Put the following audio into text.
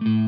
Mm-hmm.